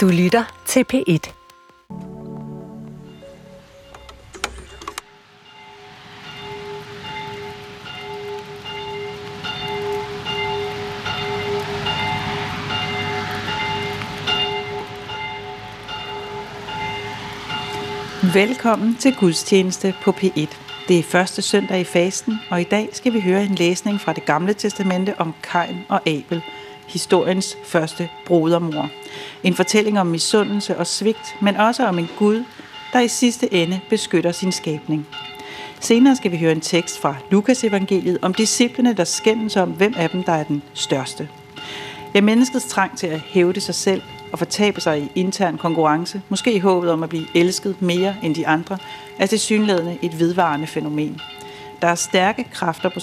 Du lytter til P1. Velkommen til gudstjeneste på P1. Det er første søndag i fasten, og i dag skal vi høre en læsning fra det gamle testamente om Kain og Abel, historiens første brodermor. En fortælling om misundelse og svigt, men også om en Gud, der i sidste ende beskytter sin skabning. Senere skal vi høre en tekst fra Lukas evangeliet om disciplene, der skændes om, hvem af dem, der er den største. Ja, menneskets trang til at hævde sig selv og fortabe sig i intern konkurrence, måske i håbet om at blive elsket mere end de andre, er til synlædende et vedvarende fænomen. Der er stærke kræfter på,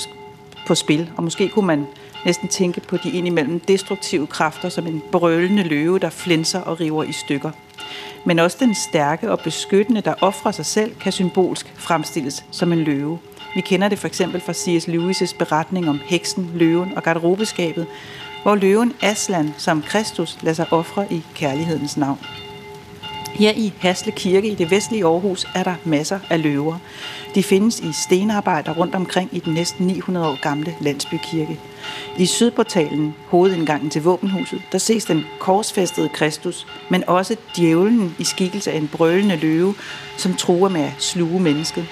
på spil, og måske kunne man næsten tænke på de indimellem destruktive kræfter som en brølende løve, der flænser og river i stykker. Men også den stærke og beskyttende, der offrer sig selv, kan symbolsk fremstilles som en løve. Vi kender det for eksempel fra C.S. Lewis' beretning om heksen, løven og garderobeskabet, hvor løven Aslan som Kristus lader sig ofre i kærlighedens navn. Her i Hasle Kirke i det vestlige Aarhus er der masser af løver. De findes i stenarbejder rundt omkring i den næsten 900 år gamle landsbykirke. I sydportalen, hovedindgangen til våbenhuset, der ses den korsfæstede Kristus, men også djævlen i skikkelse af en brølende løve, som truer med at sluge mennesket.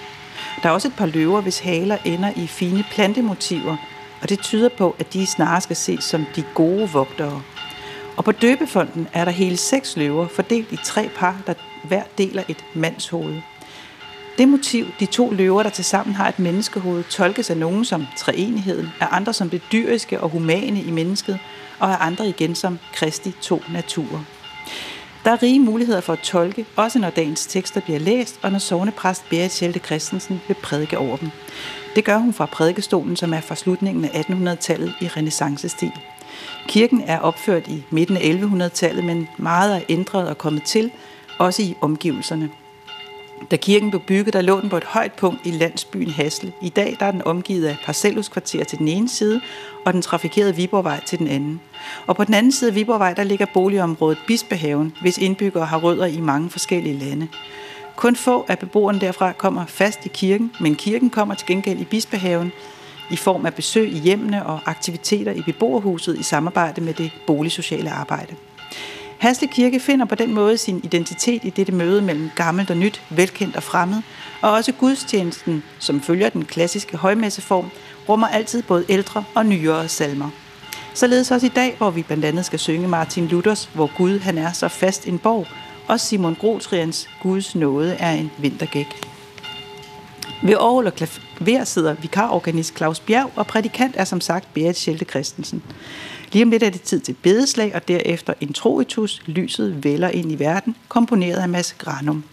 Der er også et par løver, hvis haler ender i fine plantemotiver, og det tyder på, at de snarere skal ses som de gode vogtere. Og på døbefonden er der hele seks løver, fordelt i tre par, der hver deler et mandshoved. Det motiv, de to løver, der tilsammen har et menneskehoved, tolkes af nogen som treenigheden, af andre som det dyriske og humane i mennesket, og af andre igen som Kristi to naturer. Der er rige muligheder for at tolke, også når dagens tekster bliver læst, og når sovnepræst Berit Schelte Christensen vil prædike over dem. Det gør hun fra prædikestolen, som er fra slutningen af 1800-tallet i renaissancestil. Kirken er opført i midten af 1100-tallet, men meget er ændret og kommet til, også i omgivelserne. Da kirken blev bygget, der lå den på et højt punkt i landsbyen Hasle. I dag der er den omgivet af parcelhuskvarter til den ene side, og den trafikerede Viborgvej til den anden. Og på den anden side af Viborgvej, der ligger boligområdet Bispehaven, hvis indbyggere har rødder i mange forskellige lande. Kun få af beboerne derfra kommer fast i kirken, men kirken kommer til gengæld i Bispehaven i form af besøg i hjemmene og aktiviteter i beboerhuset i samarbejde med det boligsociale arbejde. Hasle Kirke finder på den måde sin identitet i dette møde mellem gammelt og nyt, velkendt og fremmed, og også gudstjenesten, som følger den klassiske højmesseform, rummer altid både ældre og nyere salmer. Således også i dag, hvor vi blandt andet skal synge Martin Luthers, hvor Gud han er så fast en borg, og Simon Grotrians Guds nåde er en vintergæk. Ved Aarhus og klaver sidder vikarorganist Claus Bjerg, og prædikant er som sagt Berit Schelte Christensen. Lige om lidt er det tid til bedeslag, og derefter introitus, lyset vælger ind i verden, komponeret af Mads Granum.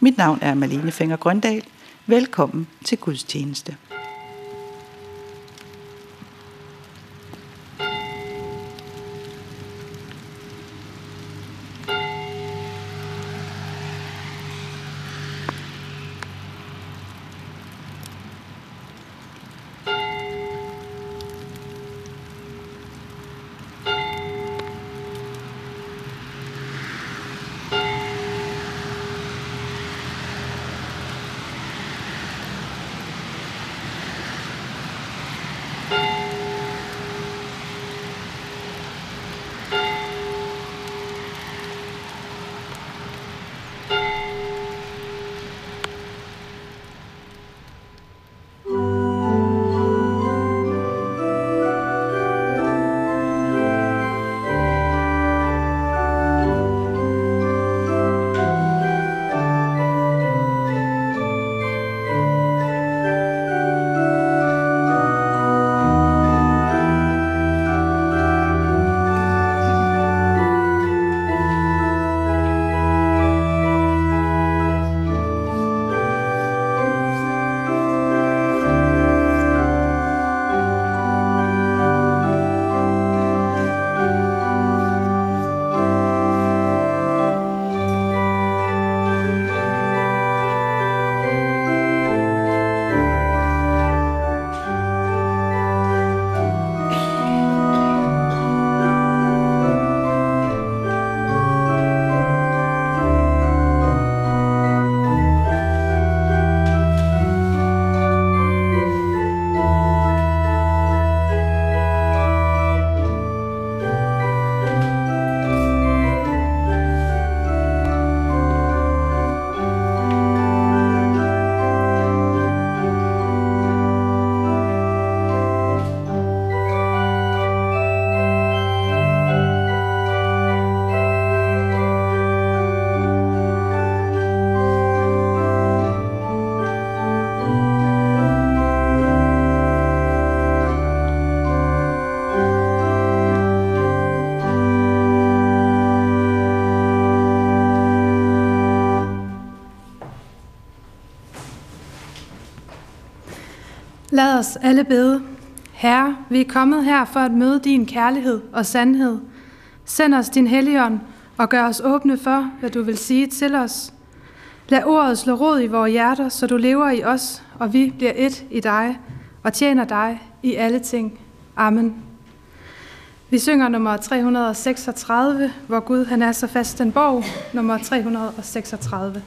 Mit navn er Malene Fenger Grøndal. Velkommen til gudstjeneste. Lad os alle bede. Herre, vi er kommet her for at møde din kærlighed og sandhed. Send os din helligånd og gør os åbne for, hvad du vil sige til os. Lad ordet slå rod i vores hjerter, så du lever i os, og vi bliver et i dig og tjener dig i alle ting. Amen. Vi synger nummer 336, hvor Gud han er så fast en borg, nummer 336.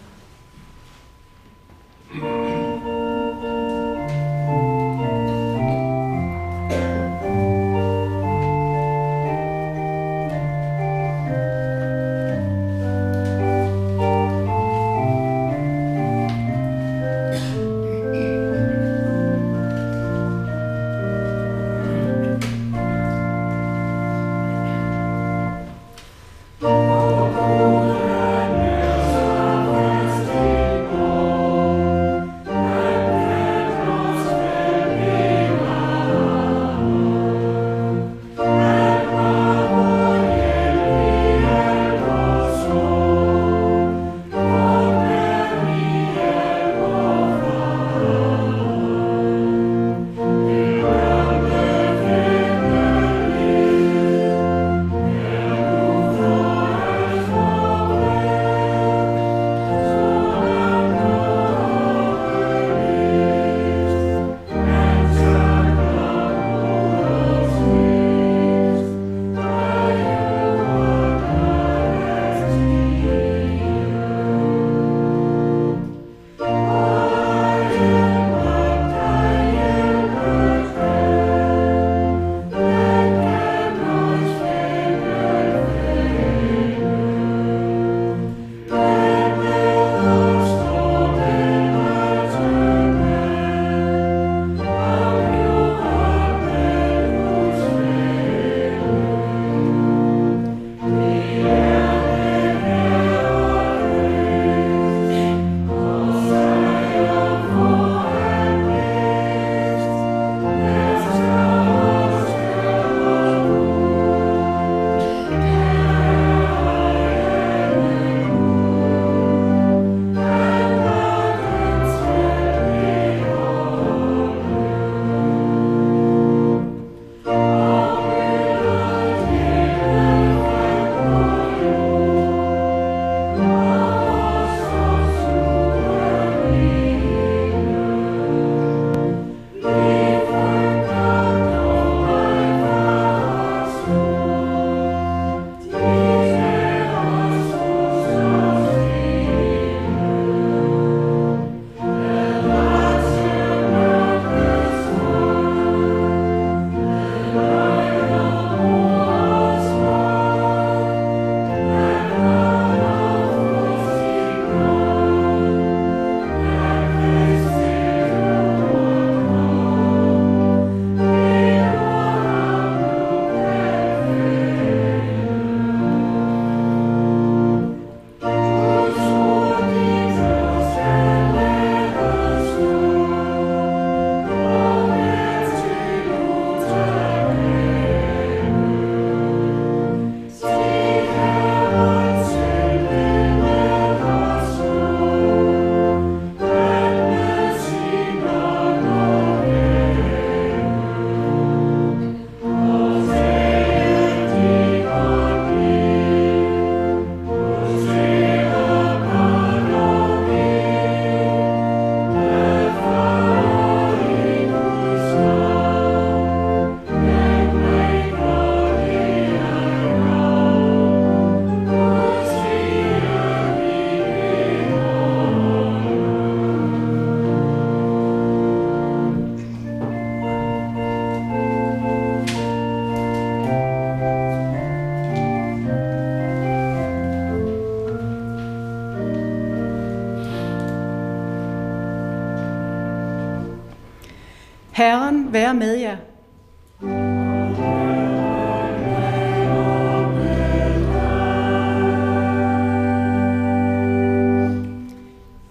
Herren være med jer.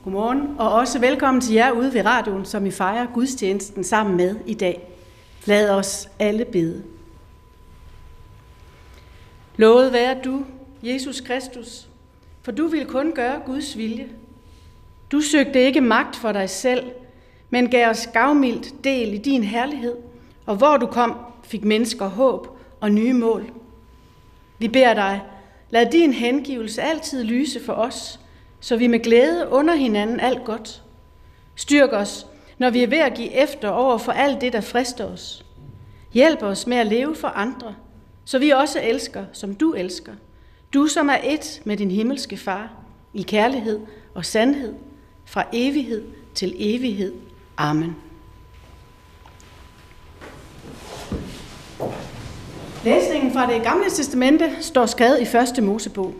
Godmorgen, og også velkommen til jer ude ved radioen, som I fejrer gudstjenesten sammen med i dag. Lad os alle bede. Lovet være du, Jesus Kristus, for du vil kun gøre Guds vilje. Du søgte ikke magt for dig selv, men gav os gavmildt del i din herlighed, og hvor du kom, fik mennesker håb og nye mål. Vi beder dig, lad din hengivelse altid lyse for os, så vi med glæde under hinanden alt godt. Styrk os, når vi er ved at give efter over for alt det, der frister os. Hjælp os med at leve for andre, så vi også elsker, som du elsker. Du, som er et med din himmelske far, i kærlighed og sandhed, fra evighed til evighed. Amen. Læsningen fra det gamle testamente står skrevet i første Mosebog.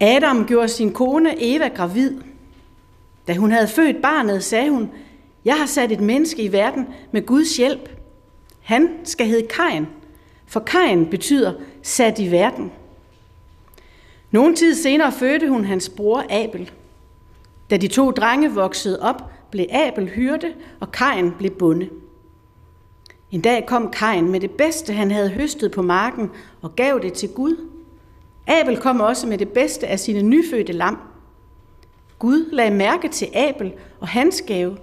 Adam gjorde sin kone Eva gravid. Da hun havde født barnet, sagde hun, jeg har sat et menneske i verden med Guds hjælp. Han skal hedde Kain, for Kain betyder sat i verden. Nogen tid senere fødte hun hans bror Abel. Da de to drenge voksede op, blev Abel hyrde, og Kain blev bonde. En dag kom Kain med det bedste, han havde høstet på marken, og gav det til Gud. Abel kom også med det bedste af sine nyfødte lam. Gud lagde mærke til Abel og hans gave,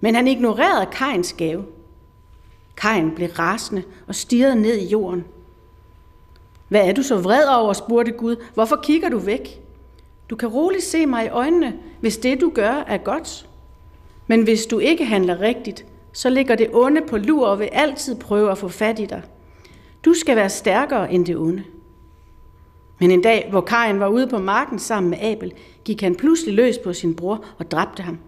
men han ignorerede Kains gave. Kain blev rasende og stirrede ned i jorden. Hvad er du så vred over, spurgte Gud. Hvorfor kigger du væk? Du kan roligt se mig i øjnene, hvis det du gør er godt. Men hvis du ikke handler rigtigt, så ligger det onde på lur og vil altid prøve at få fat i dig. Du skal være stærkere end det onde. Men en dag, hvor Kain var ude på marken sammen med Abel, gik han pludselig løs på sin bror og dræbte ham.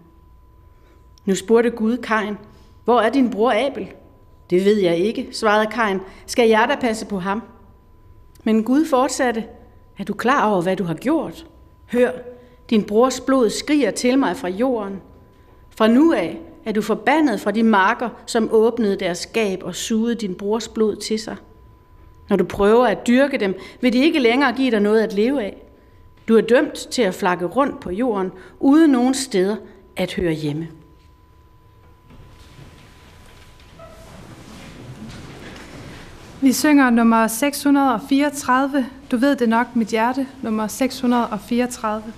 Nu spurgte Gud Kain, hvor er din bror Abel? Det ved jeg ikke, svarede Kain. Skal jeg da passe på ham? Men Gud fortsatte, er du klar over, hvad du har gjort? Hør, din brors blod skriger til mig fra jorden. Fra nu af er du forbandet fra de marker, som åbnede deres skab og sugede din brors blod til sig. Når du prøver at dyrke dem, vil de ikke længere give dig noget at leve af. Du er dømt til at flakke rundt på jorden, uden nogen steder at høre hjemme. Vi synger nummer 634. Du ved det nok, mit hjerte. Nummer 634.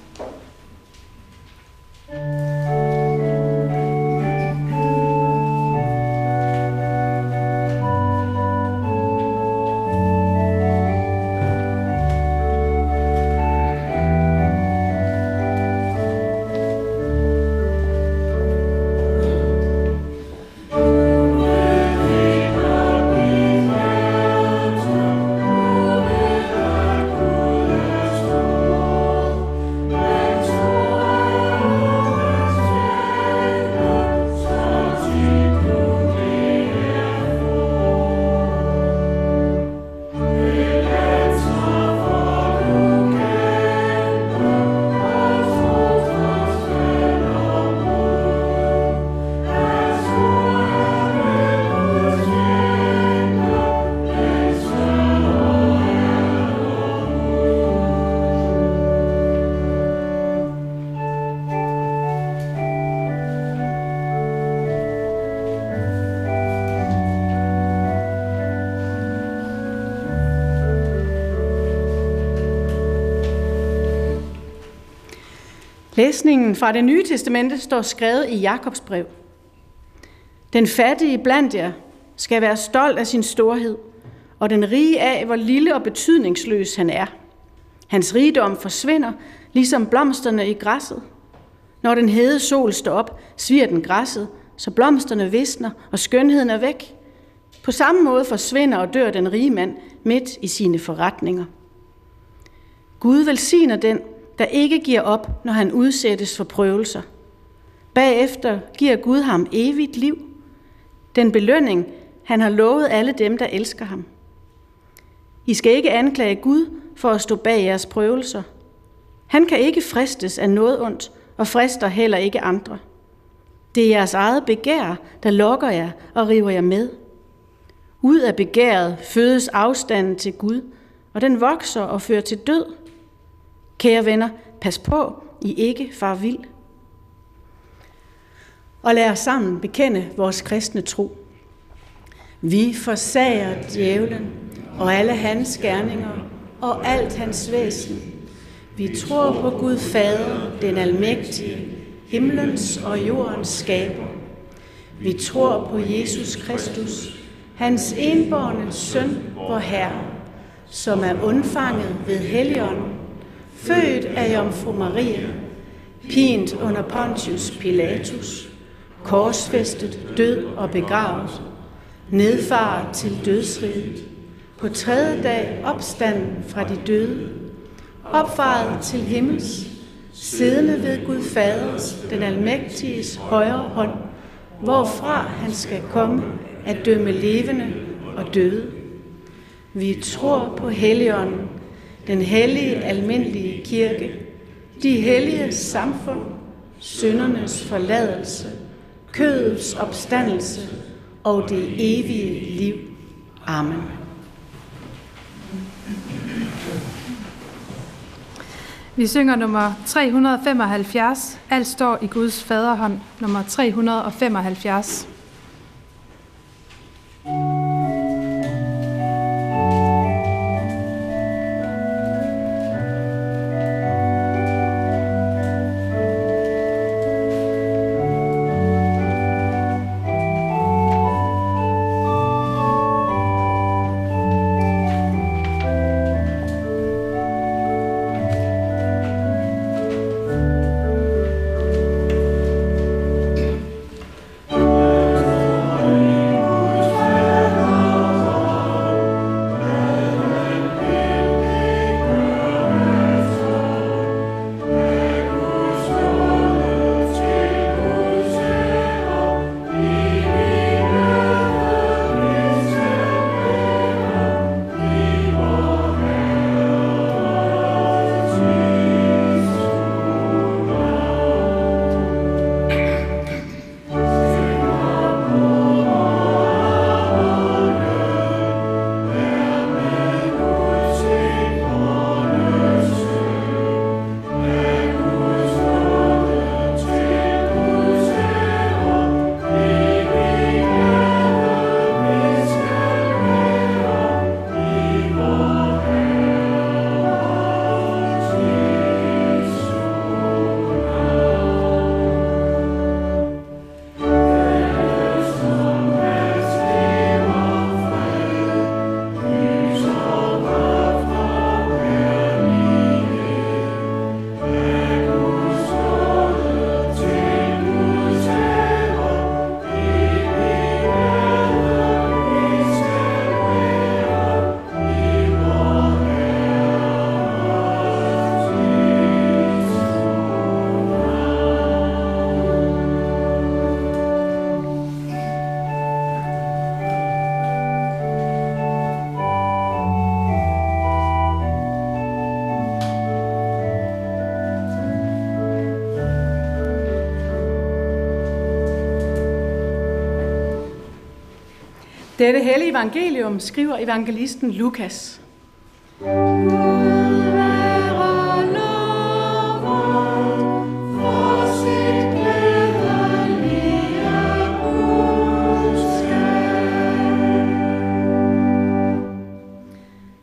Læsningen fra det nye testamente står skrevet i Jakobs brev. Den fattige blandt jer skal være stolt af sin storhed, og den rige af, hvor lille og betydningsløs han er. Hans rigdom forsvinder, ligesom blomsterne i græsset. Når den hede sol står op, sviger den græsset, så blomsterne visner, og skønheden er væk. På samme måde forsvinder og dør den rige mand midt i sine forretninger. Gud velsigner den, der ikke giver op, når han udsættes for prøvelser. Bagefter giver Gud ham evigt liv, den belønning, han har lovet alle dem, der elsker ham. I skal ikke anklage Gud for at stå bag jeres prøvelser. Han kan ikke fristes af noget ondt, og frister heller ikke andre. Det er jeres eget begær, der lokker jer og river jer med. Ud af begæret fødes afstanden til Gud, og den vokser og fører til død. Kære venner, pas på, I ikke far vild. Og lad os sammen bekende vores kristne tro. Vi forsager djævlen og alle hans gerninger og alt hans væsen. Vi tror på Gud Fader, den almægtige, himlens og jordens skaber. Vi tror på Jesus Kristus, hans enborne søn, vor Herre, som er undfanget ved Helligånden, født af Jomfru Maria, pint under Pontius Pilatus, korsfæstet, død og begravet, nedfaret til dødsriget, på tredje dag opstanden fra de døde, opfaret til himmels, siddende ved Gud Faders, den almægtiges højre hånd, hvorfra han skal komme at dømme levende og døde. Vi tror på Helligånden, den hellige almindelige kirke, de hellige samfund, syndernes forladelse, kødets opstandelse og det evige liv. Amen. Vi synger nummer 375. Alt står i Guds faderhånd. Nummer 375. Dette hellige evangelium skriver evangelisten Lukas.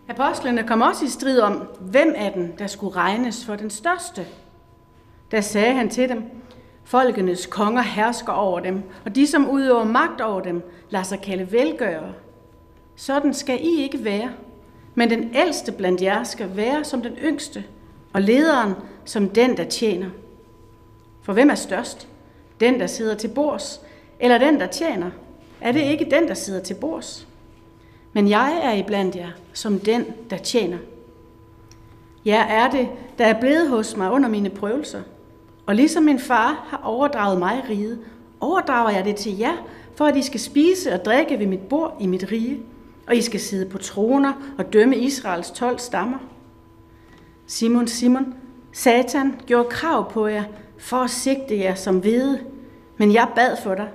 Apostlene kom også i strid om, hvem af dem, der skulle regnes for den største. Da sagde han til dem, Folkenes konger hersker over dem, og de, som udøver magt over dem, lader sig kalde velgørere. Sådan skal I ikke være. Men den ældste blandt jer skal være som den yngste, og lederen som den, der tjener. For hvem er størst? Den, der sidder til bords, eller den, der tjener? Er det ikke den, der sidder til bords? Men jeg er iblandt jer som den, der tjener. Jeg er det, der er blevet hos mig under mine prøvelser – og ligesom min far har overdraget mig riget, overdrager jeg det til jer, for at I skal spise og drikke ved mit bord i mit rige, og I skal sidde på troner og dømme Israels 12 stammer. Simon, Simon, Satan gjorde krav på jer for at sigte jer som hvede, men jeg bad for dig,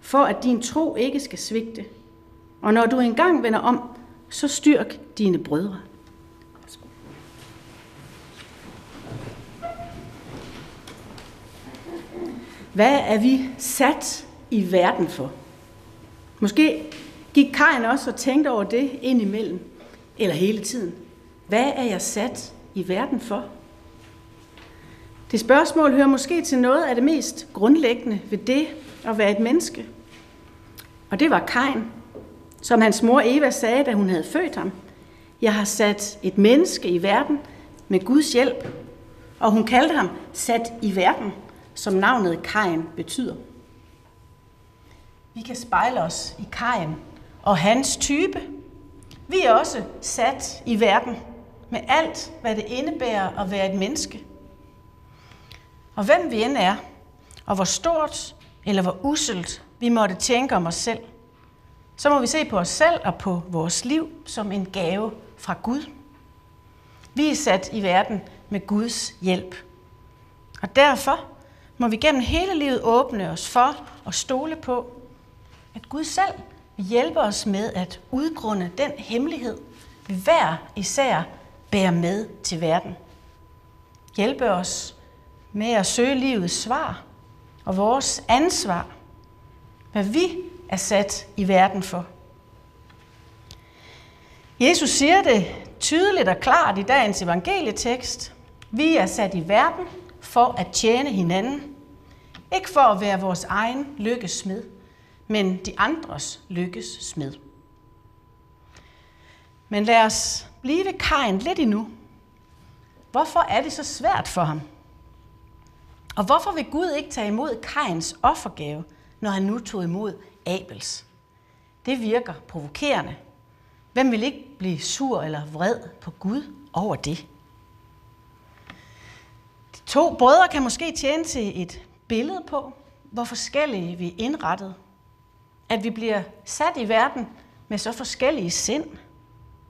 for at din tro ikke skal svigte. Og når du engang vender om, så styrk dine brødre. Hvad er vi sat i verden for? Måske gik Kajen også og tænkte over det indimellem, eller hele tiden. Hvad er jeg sat i verden for? Det spørgsmål hører måske til noget af det mest grundlæggende ved det at være et menneske. Og det var Kain, som hans mor Eva sagde, da hun havde født ham. Jeg har sat et menneske i verden med Guds hjælp. Og hun kaldte ham sat i verden, som navnet Kain betyder. Vi kan spejle os i Kain og hans type. Vi er også sat i verden med alt, hvad det indebærer at være et menneske. Og hvem vi end er, og hvor stort eller hvor uselt vi måtte tænke om os selv, så må vi se på os selv og på vores liv som en gave fra Gud. Vi er sat i verden med Guds hjælp. Og derfor må vi gennem hele livet åbne os for og stole på, at Gud selv vil hjælpe os med at udgrunde den hemmelighed, vi hver især bærer med til verden. Hjælpe os med at søge livets svar og vores ansvar, hvad vi er sat i verden for. Jesus siger det tydeligt og klart i dagens evangelietekst. Vi er sat i verden for at tjene hinanden. Ikke for at være vores egen lykkes smed, men de andres lykkes smed. Men lad os blive ved Kain lidt endnu. Hvorfor er det så svært for ham? Og hvorfor vil Gud ikke tage imod Kains offergave, når han nu tog imod Abels? Det virker provokerende. Hvem vil ikke blive sur eller vred på Gud over det? To brødre kan måske tjene til et billede på, hvor forskellige vi er indrettet. At vi bliver sat i verden med så forskellige sind,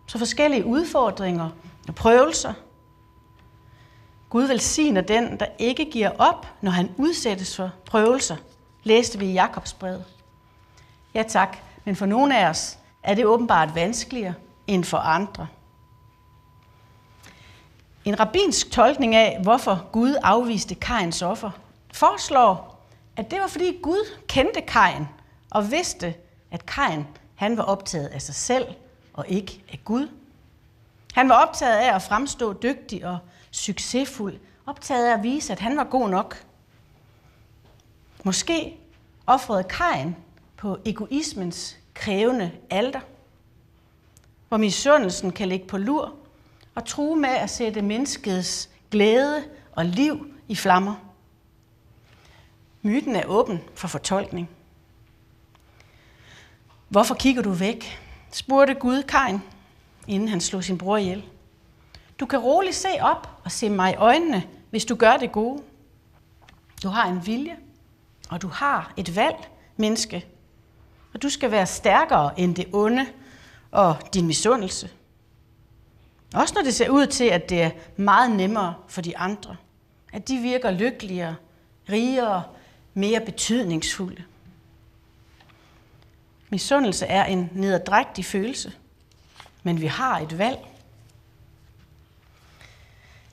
så forskellige udfordringer og prøvelser. Gud velsigner den, der ikke giver op, når han udsættes for prøvelser, læste vi i Jakobs brev. Ja tak, men for nogle af os er det åbenbart vanskeligere end for andre. En rabbinsk tolkning af, hvorfor Gud afviste Kains offer, foreslår, at det var fordi Gud kendte Kain og vidste, at Kain han var optaget af sig selv og ikke af Gud. Han var optaget af at fremstå dygtig og succesfuld, optaget af at vise, at han var god nok. Måske offrede Kain på egoismens krævende alter, hvor misundelsen kan ligge på lur og true med at sætte menneskets glæde og liv i flammer. Myten er åben for fortolkning. Hvorfor kigger du væk? spurgte Gud Kain, inden han slog sin bror ihjel. Du kan roligt se op og se mig i øjnene, hvis du gør det gode. Du har en vilje, og du har et valg, menneske. Og du skal være stærkere end det onde og din misundelse. Også når det ser ud til, at det er meget nemmere for de andre. At de virker lykkeligere, rigere, mere betydningsfulde. Misundelse er en nederdrægtig følelse, men vi har et valg.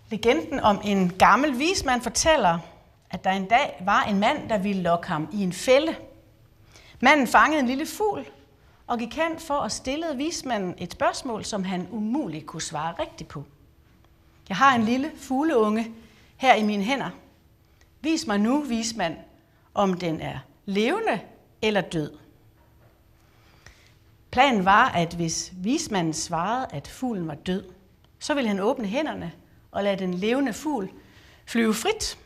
Legenden om en gammel vismand fortæller, at der en dag var en mand, der ville lokke ham i en fælde. Manden fangede en lille fugl og gik hen for at stille vismanden et spørgsmål, som han umuligt kunne svare rigtigt på. Jeg har en lille fugleunge her i mine hænder. Vis mig nu, vismand, om den er levende eller død. Planen var, at hvis vismanden svarede, at fuglen var død, så ville han åbne hænderne og lade den levende fugl flyve frit.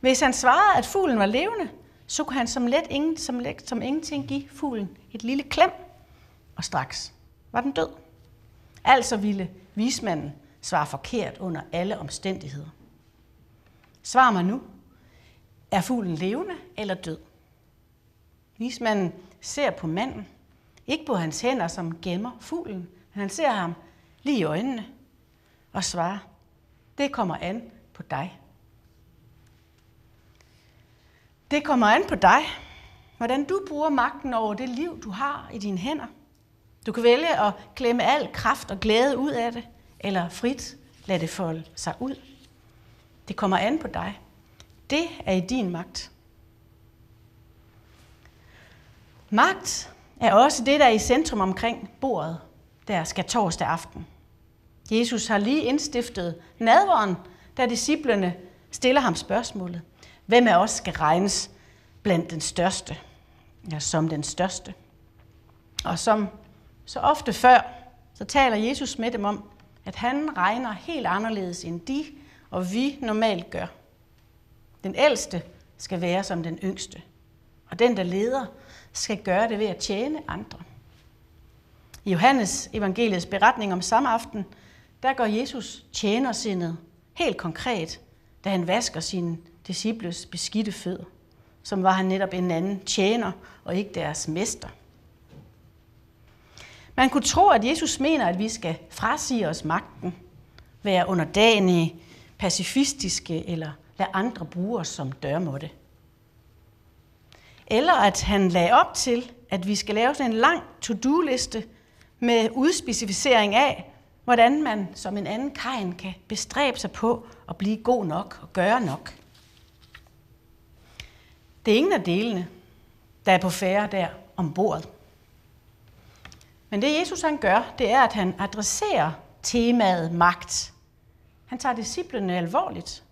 Hvis han svarede, at fuglen var levende, så kunne han som let ingen, som, let, som ingenting give fuglen et lille klem, og straks var den død. Altså ville vismanden svare forkert under alle omstændigheder. Svar mig nu. Er fuglen levende eller død? Vismanden ser på manden, ikke på hans hænder, som gemmer fuglen, men han ser ham lige i øjnene og svarer, det kommer an på dig. Det kommer an på dig, hvordan du bruger magten over det liv, du har i dine hænder. Du kan vælge at klemme al kraft og glæde ud af det, eller frit lade det folde sig ud. Det kommer an på dig. Det er i din magt. Magt er også det, der er i centrum omkring bordet, der skal torsdag aften. Jesus har lige indstiftet nadveren, da disciplene stiller ham spørgsmålet, hvem af os skal regnes blandt den største, ja, som den største. Og som så ofte før, så taler Jesus med dem om, at han regner helt anderledes end de og vi normalt gør. Den ældste skal være som den yngste, og den, der leder, skal gøre det ved at tjene andre. I Johannes evangeliets beretning om samme aften, der går Jesus tjenersindet helt konkret, da han vasker sine disciples beskidte fødder, som var han netop en anden tjener og ikke deres mester. Man kunne tro, at Jesus mener, at vi skal frasige os magten, være underdanige, pacifistiske eller lade andre bruge os som dørmåtte. Eller at han lagde op til, at vi skal lave sådan en lang to-do-liste med udspecificering af, hvordan man som en anden kajen kan bestræbe sig på at blive god nok og gøre nok. Det er ingen af delene, der er på færre der om bordet. Men det Jesus han gør, det er, at han adresserer temaet magt. Han tager disciplene alvorligt.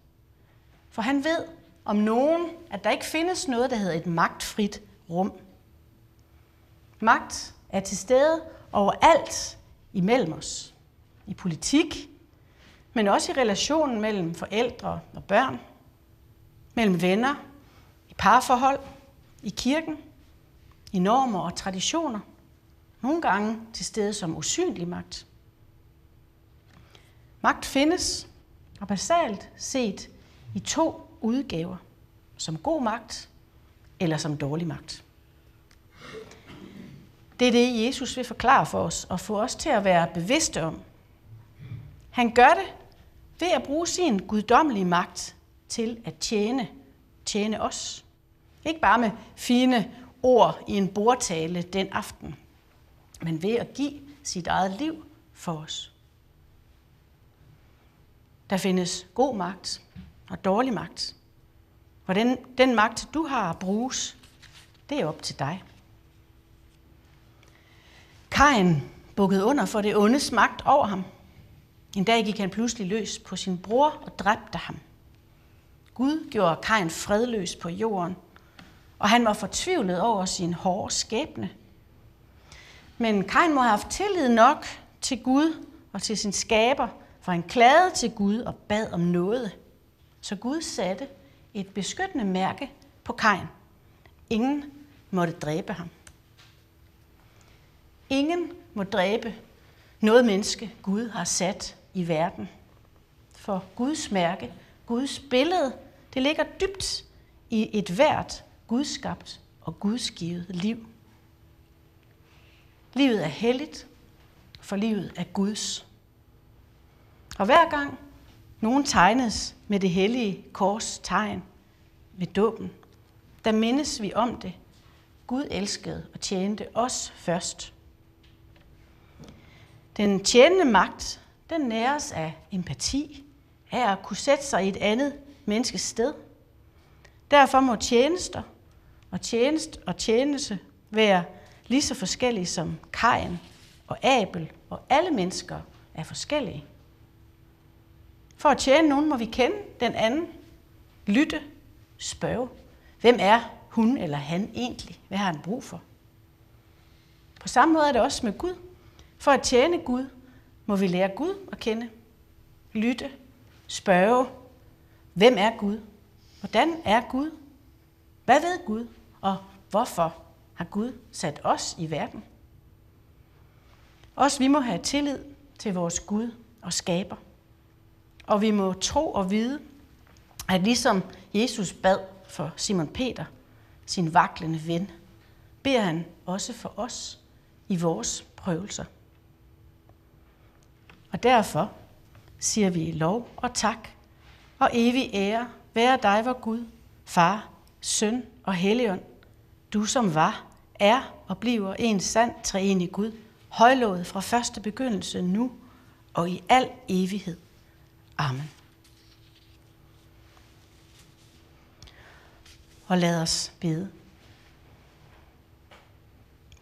For han ved om nogen, at der ikke findes noget, der hedder et magtfrit rum. Magt er til stede overalt imellem os. I politik, men også i relationen mellem forældre og børn, mellem venner, parforhold, i kirken, i normer og traditioner. Nogle gange til stede som usynlig magt. Magt findes, og basalt set, i to udgaver. Som god magt, eller som dårlig magt. Det er det, Jesus vil forklare for os, og få os til at være bevidste om. Han gør det ved at bruge sin guddommelige magt til at tjene, tjene os. Ikke bare med fine ord i en bordtale den aften, men ved at give sit eget liv for os. Der findes god magt og dårlig magt. Hvordan den magt, du har at bruges, det er op til dig. Kain bukkede under for det ondes magt over ham. En dag gik han pludselig løs på sin bror og dræbte ham. Gud gjorde Kain fredløs på jorden, og han var fortvivlet over sin hårde skæbne. Men Kain må have haft tillid nok til Gud og til sin skaber, for han klagede til Gud og bad om noget. Så Gud satte et beskyttende mærke på Kain. Ingen måtte dræbe ham. Ingen må dræbe noget menneske, Gud har sat i verden. For Guds mærke, Guds billede, det ligger dybt i et hvert gudskabt og gudsgivet liv. Livet er helligt, for livet er Guds. Og hver gang nogen tegnes med det hellige kors tegn ved dåben, der mindes vi om det. Gud elskede og tjente os først. Den tjenende magt, den næres af empati, af at kunne sætte sig i et andet menneskes sted. Derfor må tjenester og tjenest og tjeneste være lige så forskellige som Kajen og Abel, og alle mennesker er forskellige. For at tjene nogen må vi kende den anden, lytte, spørge. Hvem er hun eller han egentlig? Hvad har han brug for? På samme måde er det også med Gud. For at tjene Gud, må vi lære Gud at kende. Lytte, spørge. Hvem er Gud? Hvordan er Gud? Hvad ved Gud? Og hvorfor har Gud sat os i verden? Også vi må have tillid til vores Gud og skaber. Og vi må tro og vide, at ligesom Jesus bad for Simon Peter, sin vaklende ven, beder han også for os i vores prøvelser. Og derfor siger vi lov og tak og evig ære være dig, vor Gud, Far, Søn og Helligånd, du som var, er og bliver en sand treenig Gud, højlået fra første begyndelse nu og i al evighed. Amen. Og lad os bede.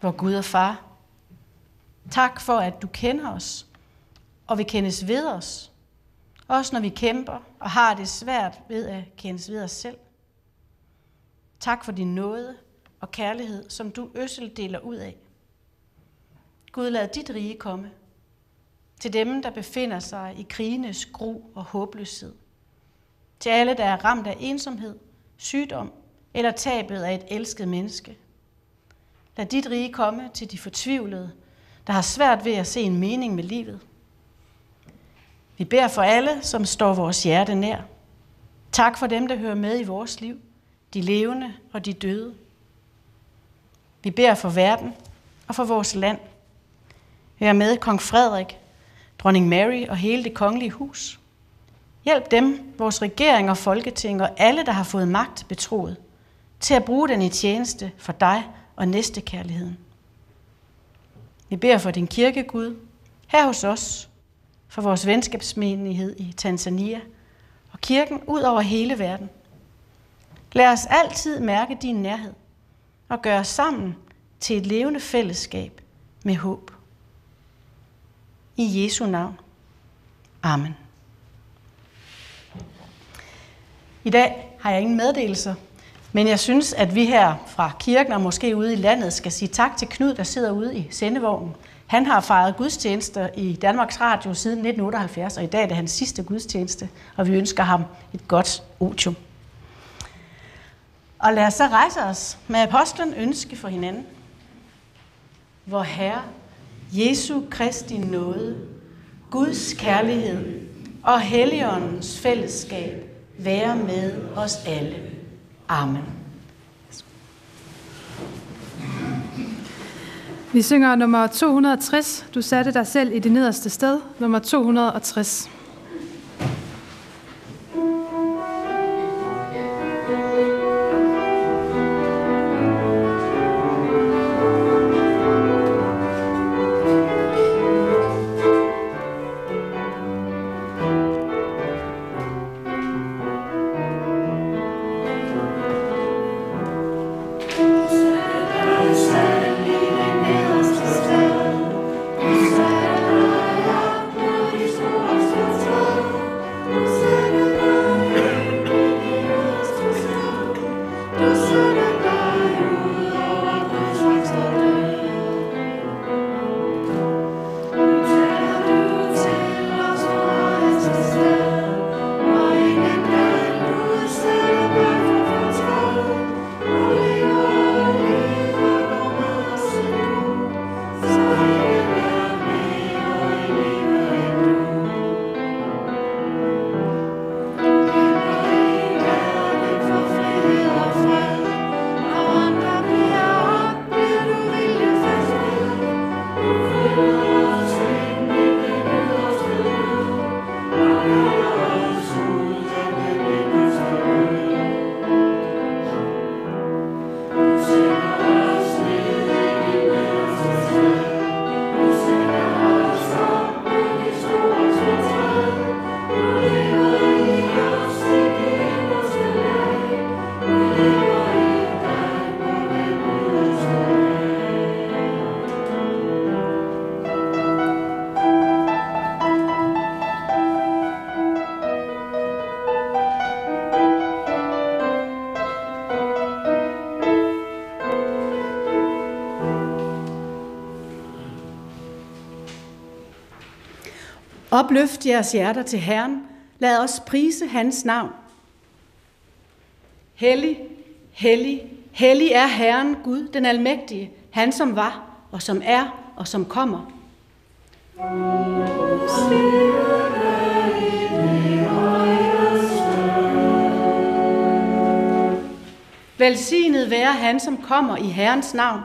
Vor Gud og Far, tak for, at du kender os og vil kendes ved os, også når vi kæmper og har det svært ved at kendes ved os selv. Tak for din nåde og kærlighed, som du øssel deler ud af. Gud, lad dit rige komme til dem, der befinder sig i krigenes gru og håbløshed. Til alle, der er ramt af ensomhed, sygdom eller tabet af et elsket menneske. Lad dit rige komme til de fortvivlede, der har svært ved at se en mening med livet. Vi beder for alle, som står vores hjerte nær. Tak for dem, der hører med i vores liv, de levende og de døde. Vi beder for verden og for vores land. Hør med kong Frederik, dronning Mary og hele det kongelige hus. Hjælp dem, vores regering og folketing og alle, der har fået magt betroet, til at bruge den i tjeneste for dig og næstekærligheden. Vi beder for din kirke, Gud, her hos os, for vores venskabsmenighed i Tanzania og kirken ud over hele verden. Lad os altid mærke din nærhed og gøre sammen til et levende fællesskab med håb. I Jesu navn. Amen. I dag har jeg ingen meddelelser, men jeg synes, at vi her fra kirken og måske ude i landet skal sige tak til Knud, der sidder ude i sendevognen. Han har fejret gudstjenester i Danmarks Radio siden 1978, og i dag er det hans sidste gudstjeneste, og vi ønsker ham et godt otium. Og lad os så rejse os med apostlen ønske for hinanden. Hvor Herre, Jesu Kristi nåde, Guds kærlighed og Helligåndens fællesskab være med os alle. Amen. Vi synger nummer 260. Du satte dig selv i det nederste sted. Nummer 260. Opløft jeres hjerter til Herren. Lad os prise hans navn. Hellig, hellig, hellig er Herren Gud, den almægtige, han som var, og som er, og som kommer. Velsignet være han, som kommer i Herrens navn.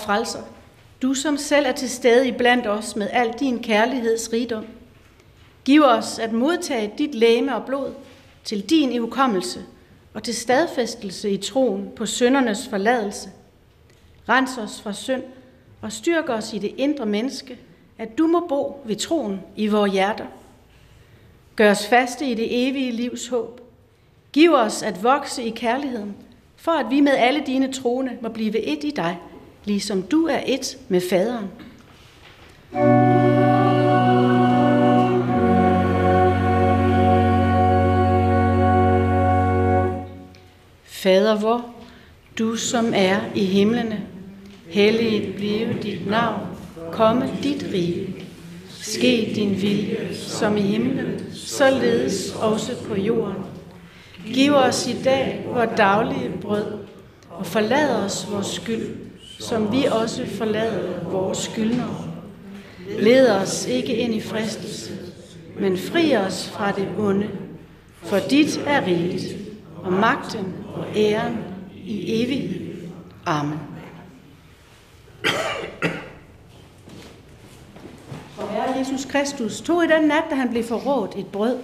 Og Frelser, du som selv er til stede i blandt os med al din kærlighedsrigdom. Giv os at modtage dit læme og blod til din ihukommelse og til stadfæstelse i troen på søndernes forladelse. Rens os fra synd og styrk os i det indre menneske, at du må bo ved troen i vores hjerter. Gør os faste i det evige livs håb. Giv os at vokse i kærligheden, for at vi med alle dine troende må blive et i dig, ligesom du er et med faderen. Fader vor, du som er i himlene, helliget blive dit navn, komme dit rige. Ske din vilje, som i himlen, således også på jorden. Giv os i dag vores daglige brød, og forlad os vores skyld, som vi også forlader vores skyldnere. Led os ikke ind i fristelse, men fri os fra det onde, for dit er riget, og magten og æren i evighed. Amen. Og Herre Jesus Kristus tog i den nat, da han blev forrådt et brød,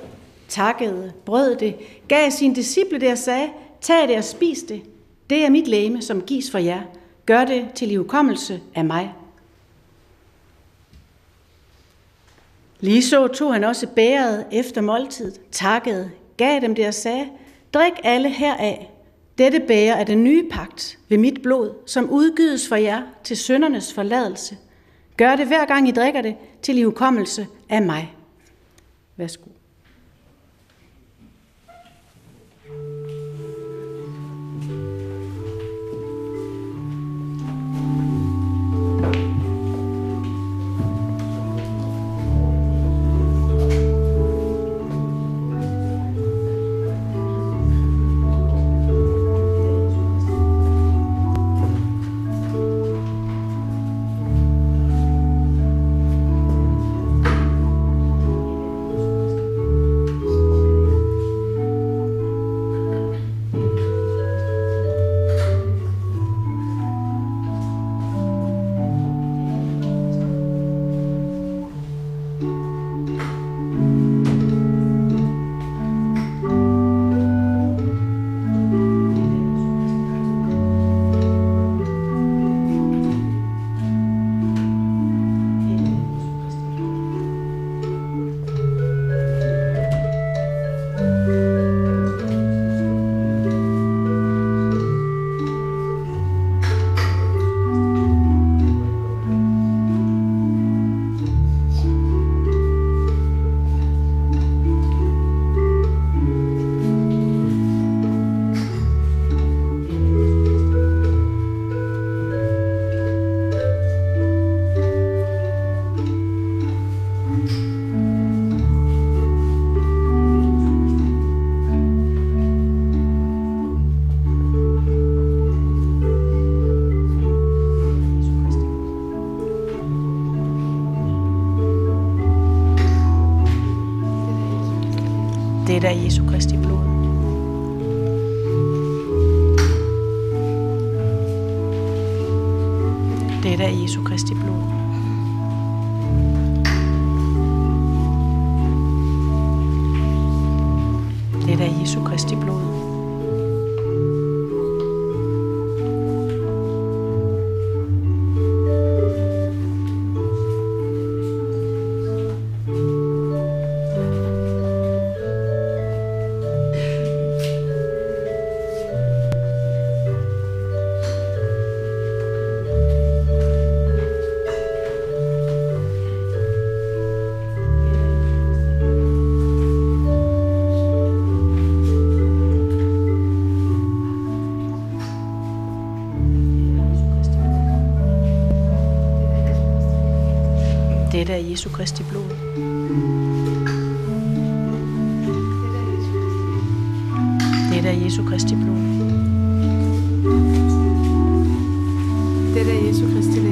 takkede, brød det, gav sine disciple det og sagde, tag det og spis det. Det er mit læme, som gives for jer. Gør det til livkommelse af mig. Lige så tog han også bæret efter måltid, takkede, gav dem det og sagde, drik alle heraf. Dette bærer er den nye pagt ved mit blod, som udgives for jer til søndernes forladelse. Gør det hver gang I drikker det til livkommelse af mig. Værsgo. Jesu Kristi blod. Dette er Jesu Kristi blod. Dette er Jesu Kristi blod.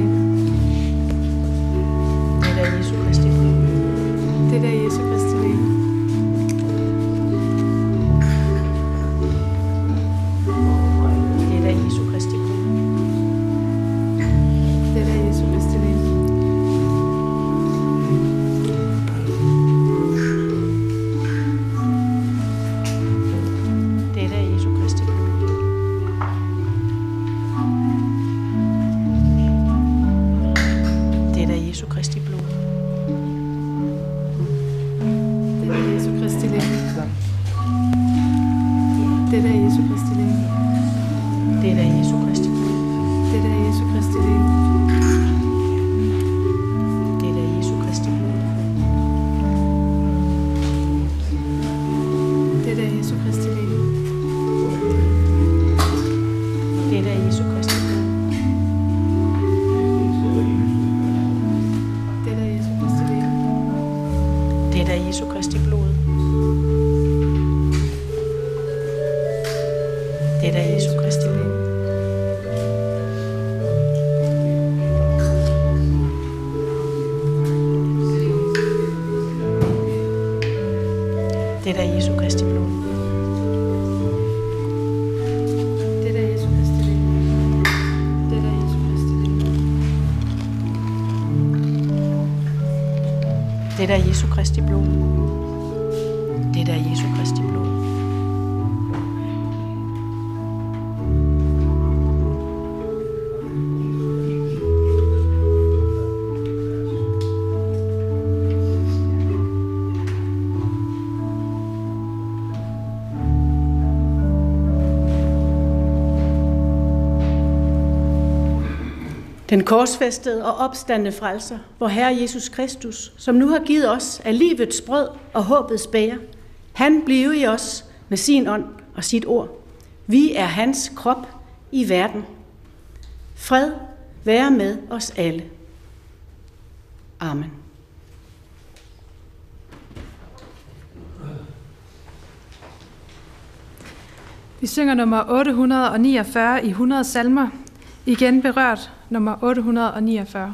Det er Jesu Kristi blod. Det er Jesu Kristi liv. Det er Jesu Kristi liv. Det er Jesu Kristi blod. Det er Jesu Den korsfæstede og opstandende frelser, hvor Herre Jesus Kristus, som nu har givet os af livets brød og håbets bære, han blive i os med sin ånd og sit ord. Vi er hans krop i verden. Fred være med os alle. Amen. Vi synger nummer 849 i 100 salmer. Igen berørt nummer 849.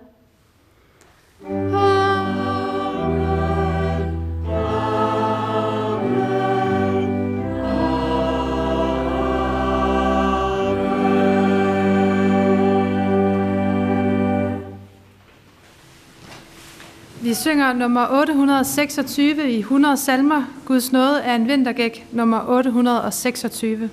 Vi synger nummer 826 i 100 salmer. Guds nåde er en vintergæk, nummer 826.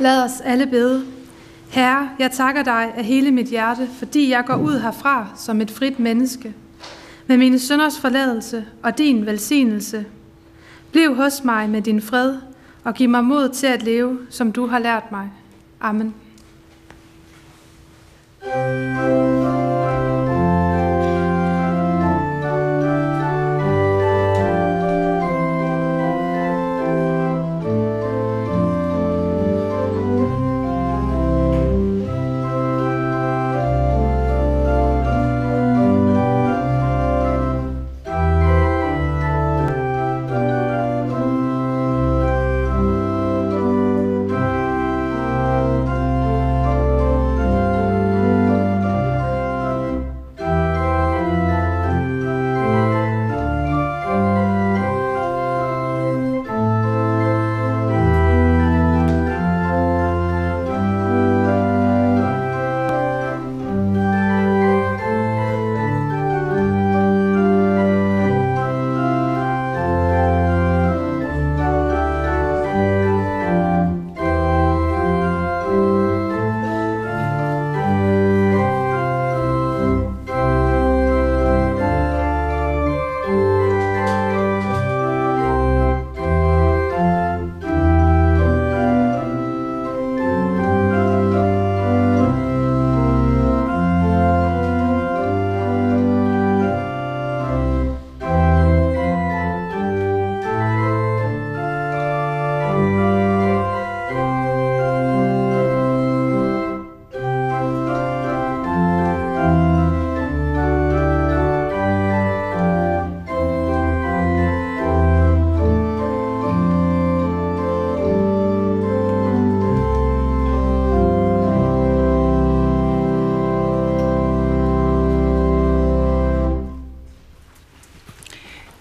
Lad os alle bede. Herre, jeg takker dig af hele mit hjerte, fordi jeg går ud herfra som et frit menneske. Med mine sønders forladelse og din velsignelse. Bliv hos mig med din fred, og giv mig mod til at leve, som du har lært mig. Amen.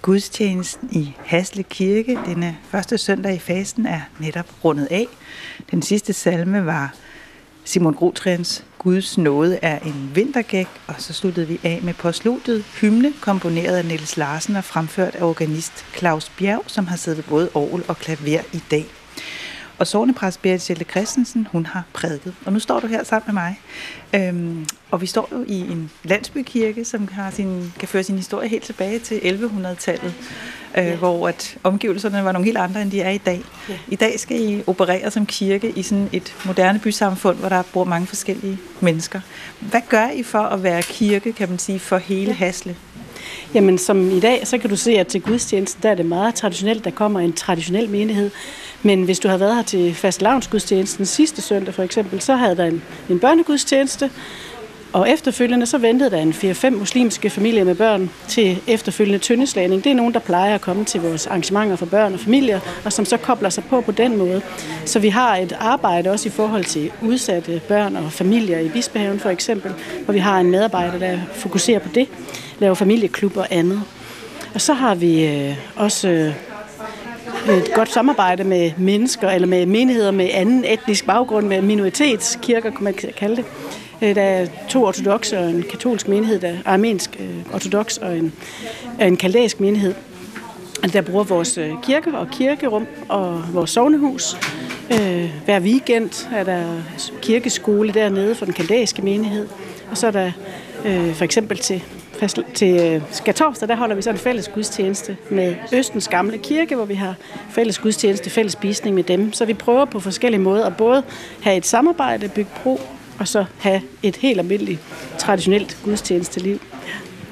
Gudstjenesten i Hasle Kirke denne første søndag i fasten er netop rundet af. Den sidste salme var Simon Grotrians Guds nåde er en vintergæk, og så sluttede vi af med postludiet hymne, komponeret af Niels Larsen og fremført af organist Claus Bjerg, som har siddet ved både orgel og klaver i dag. Og sovnepræst Berit Sjælte Christensen, hun har prædiket. Og nu står du her sammen med mig. Øhm, og vi står jo i en landsbykirke, som har sin, kan føre sin historie helt tilbage til 1100-tallet, øh, ja. hvor at omgivelserne var nogle helt andre, end de er i dag. Ja. I dag skal I operere som kirke i sådan et moderne bysamfund, hvor der bor mange forskellige mennesker. Hvad gør I for at være kirke, kan man sige, for hele ja. Hasle? Jamen som i dag, så kan du se, at til gudstjenesten, der er det meget traditionelt, der kommer en traditionel menighed. Men hvis du har været her til fastelavnsgudstjenesten sidste søndag for eksempel, så havde der en, en børnegudstjeneste, og efterfølgende så ventede der en 4-5 muslimske familier med børn til efterfølgende tyndeslagning. Det er nogen, der plejer at komme til vores arrangementer for børn og familier, og som så kobler sig på på den måde. Så vi har et arbejde også i forhold til udsatte børn og familier i Bispehaven for eksempel, hvor vi har en medarbejder, der fokuserer på det, laver familieklub og andet. Og så har vi øh, også øh, et godt samarbejde med mennesker, eller med menigheder med anden etnisk baggrund, med minoritetskirker, kunne man kalde det. Øh, der er to ortodoxe og en katolsk menighed, der er armensk øh, ortodox og en, øh, en kaldæisk menighed. Der bruger vores øh, kirke og kirkerum og vores sovnehus. Hver weekend er der kirkeskole dernede for den kaldæiske menighed. Og så er der for eksempel til til øh, skatorsdag, der holder vi så en fælles gudstjeneste med Østens Gamle Kirke, hvor vi har fælles gudstjeneste, fælles spisning med dem. Så vi prøver på forskellige måder at både have et samarbejde, bygge bro, og så have et helt almindeligt traditionelt gudstjenesteliv.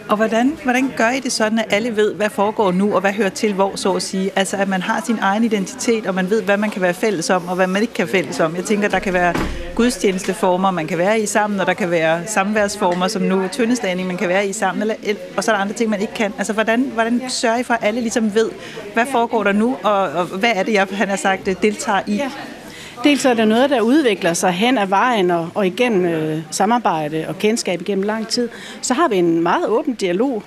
Og hvordan, hvordan gør I det sådan, at alle ved, hvad foregår nu, og hvad hører til hvor, så at sige? Altså, at man har sin egen identitet, og man ved, hvad man kan være fælles om, og hvad man ikke kan fælles om. Jeg tænker, der kan være gudstjenesteformer, man kan være i sammen, og der kan være samværsformer, som nu tyndestagning, man kan være i sammen, eller, og så er der andre ting, man ikke kan. Altså, hvordan, hvordan sørger I for, at alle ligesom ved, hvad foregår der nu, og, og hvad er det, jeg, han har sagt, deltager i? Dels er der noget, der udvikler sig hen ad vejen og, og igennem øh, samarbejde og kendskab igennem lang tid. Så har vi en meget åben dialog,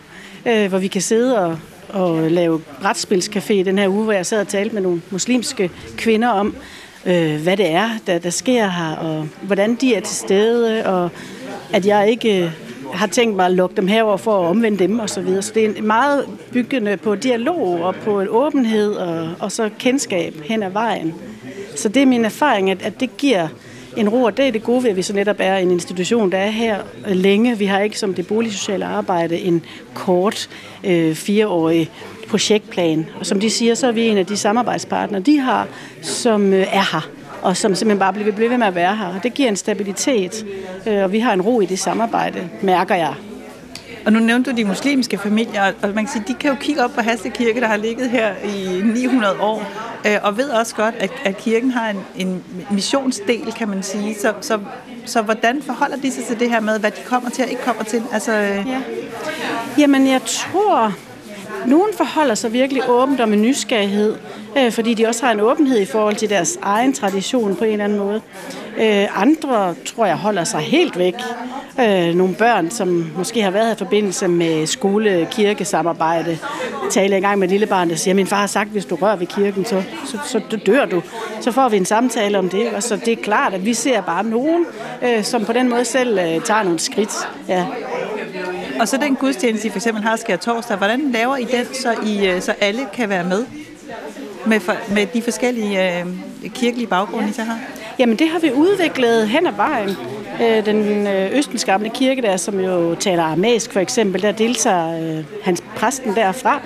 øh, hvor vi kan sidde og, og lave brætspilscafé den her uge, hvor jeg sad og talte med nogle muslimske kvinder om, øh, hvad det er, der, der sker her, og hvordan de er til stede, og at jeg ikke øh, har tænkt mig at lukke dem herover for at omvende dem osv. Så, videre. så det er meget byggende på dialog og på en åbenhed og, og så kendskab hen ad vejen. Så det er min erfaring, at, at det giver en ro, og det er det gode ved, at vi så netop er en institution, der er her længe. Vi har ikke som det boligsociale arbejde en kort øh, fireårig projektplan. Og som de siger, så er vi en af de samarbejdspartnere, de har, som øh, er her og som simpelthen bare bliver ved med at være her. Det giver en stabilitet, øh, og vi har en ro i det samarbejde, mærker jeg. Og nu nævnte du de muslimske familier, og man kan sige, de kan jo kigge op på Hasle Kirke, der har ligget her i 900 år, øh, og ved også godt, at, at kirken har en, en missionsdel, kan man sige. Så, så, så hvordan forholder de sig til det her med, hvad de kommer til og ikke kommer til? Altså, øh, ja. Jamen, jeg tror, nogen forholder sig virkelig åbent og med nysgerrighed, øh, fordi de også har en åbenhed i forhold til deres egen tradition på en eller anden måde. Øh, andre, tror jeg, holder sig helt væk. Øh, nogle børn, som måske har været i forbindelse med skole-kirkesamarbejde, taler en gang med et lille barn, der siger, min far har sagt, hvis du rører ved kirken, så, så, så dør du. Så får vi en samtale om det, og så det er klart, at vi ser bare nogen, øh, som på den måde selv øh, tager nogle skridt. Ja. Og så den gudstjeneste, I for eksempel har skær torsdag, hvordan laver I den, så, I, øh, så alle kan være med? Med, for, med de forskellige øh, kirkelige baggrunde, I så har? Jamen det har vi udviklet hen ad vejen. Øh, den øh, østens gamle kirke der, som jo taler aramæisk for eksempel, der deltager øh, hans præsten derfra.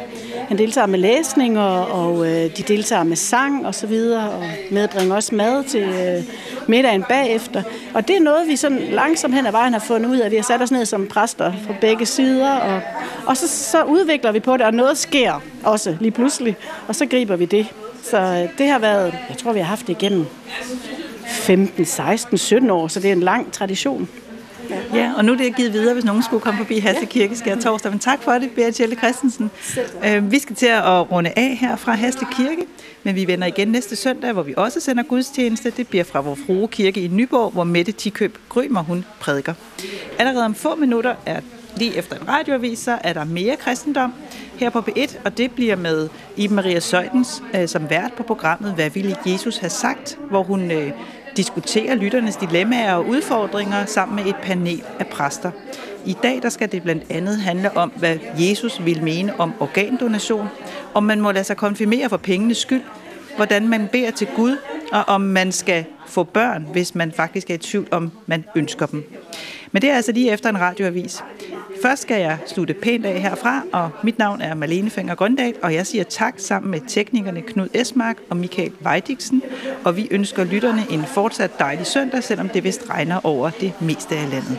Han deltager med læsning, og, og øh, de deltager med sang og så videre, og medbringer også mad til øh, middagen bagefter. Og det er noget, vi sådan langsomt hen ad vejen har fundet ud af. Vi har sat os ned som præster fra begge sider, og, og så, så udvikler vi på det, og noget sker også lige pludselig, og så griber vi det. Så øh, det har været, jeg tror, vi har haft det igennem 15, 16, 17 år, så det er en lang tradition. Ja, og nu er det givet videre, hvis nogen skulle komme forbi Hasle Kirke skær torsdag. Men tak for det, Berit Jelle Christensen. Øh, vi skal til at runde af her fra Hasle Kirke, men vi vender igen næste søndag, hvor vi også sender gudstjeneste. Det bliver fra vores Frue Kirke i Nyborg, hvor Mette Tikøb Grymer, hun prædiker. Allerede om få minutter er lige efter en radioavis, så er der mere kristendom her på P1, og det bliver med Iben Maria Søjdens øh, som vært på programmet Hvad ville Jesus have sagt, hvor hun øh, diskuterer lytternes dilemmaer og udfordringer sammen med et panel af præster. I dag der skal det blandt andet handle om, hvad Jesus vil mene om organdonation, om man må lade sig konfirmere for pengenes skyld, hvordan man beder til Gud, og om man skal få børn, hvis man faktisk er i tvivl om, man ønsker dem. Men det er altså lige efter en radioavis. Først skal jeg slutte pænt af herfra, og mit navn er Malene Fenger Grøndal, og jeg siger tak sammen med teknikerne Knud Esmark og Michael Weidiksen, og vi ønsker lytterne en fortsat dejlig søndag, selvom det vist regner over det meste af landet.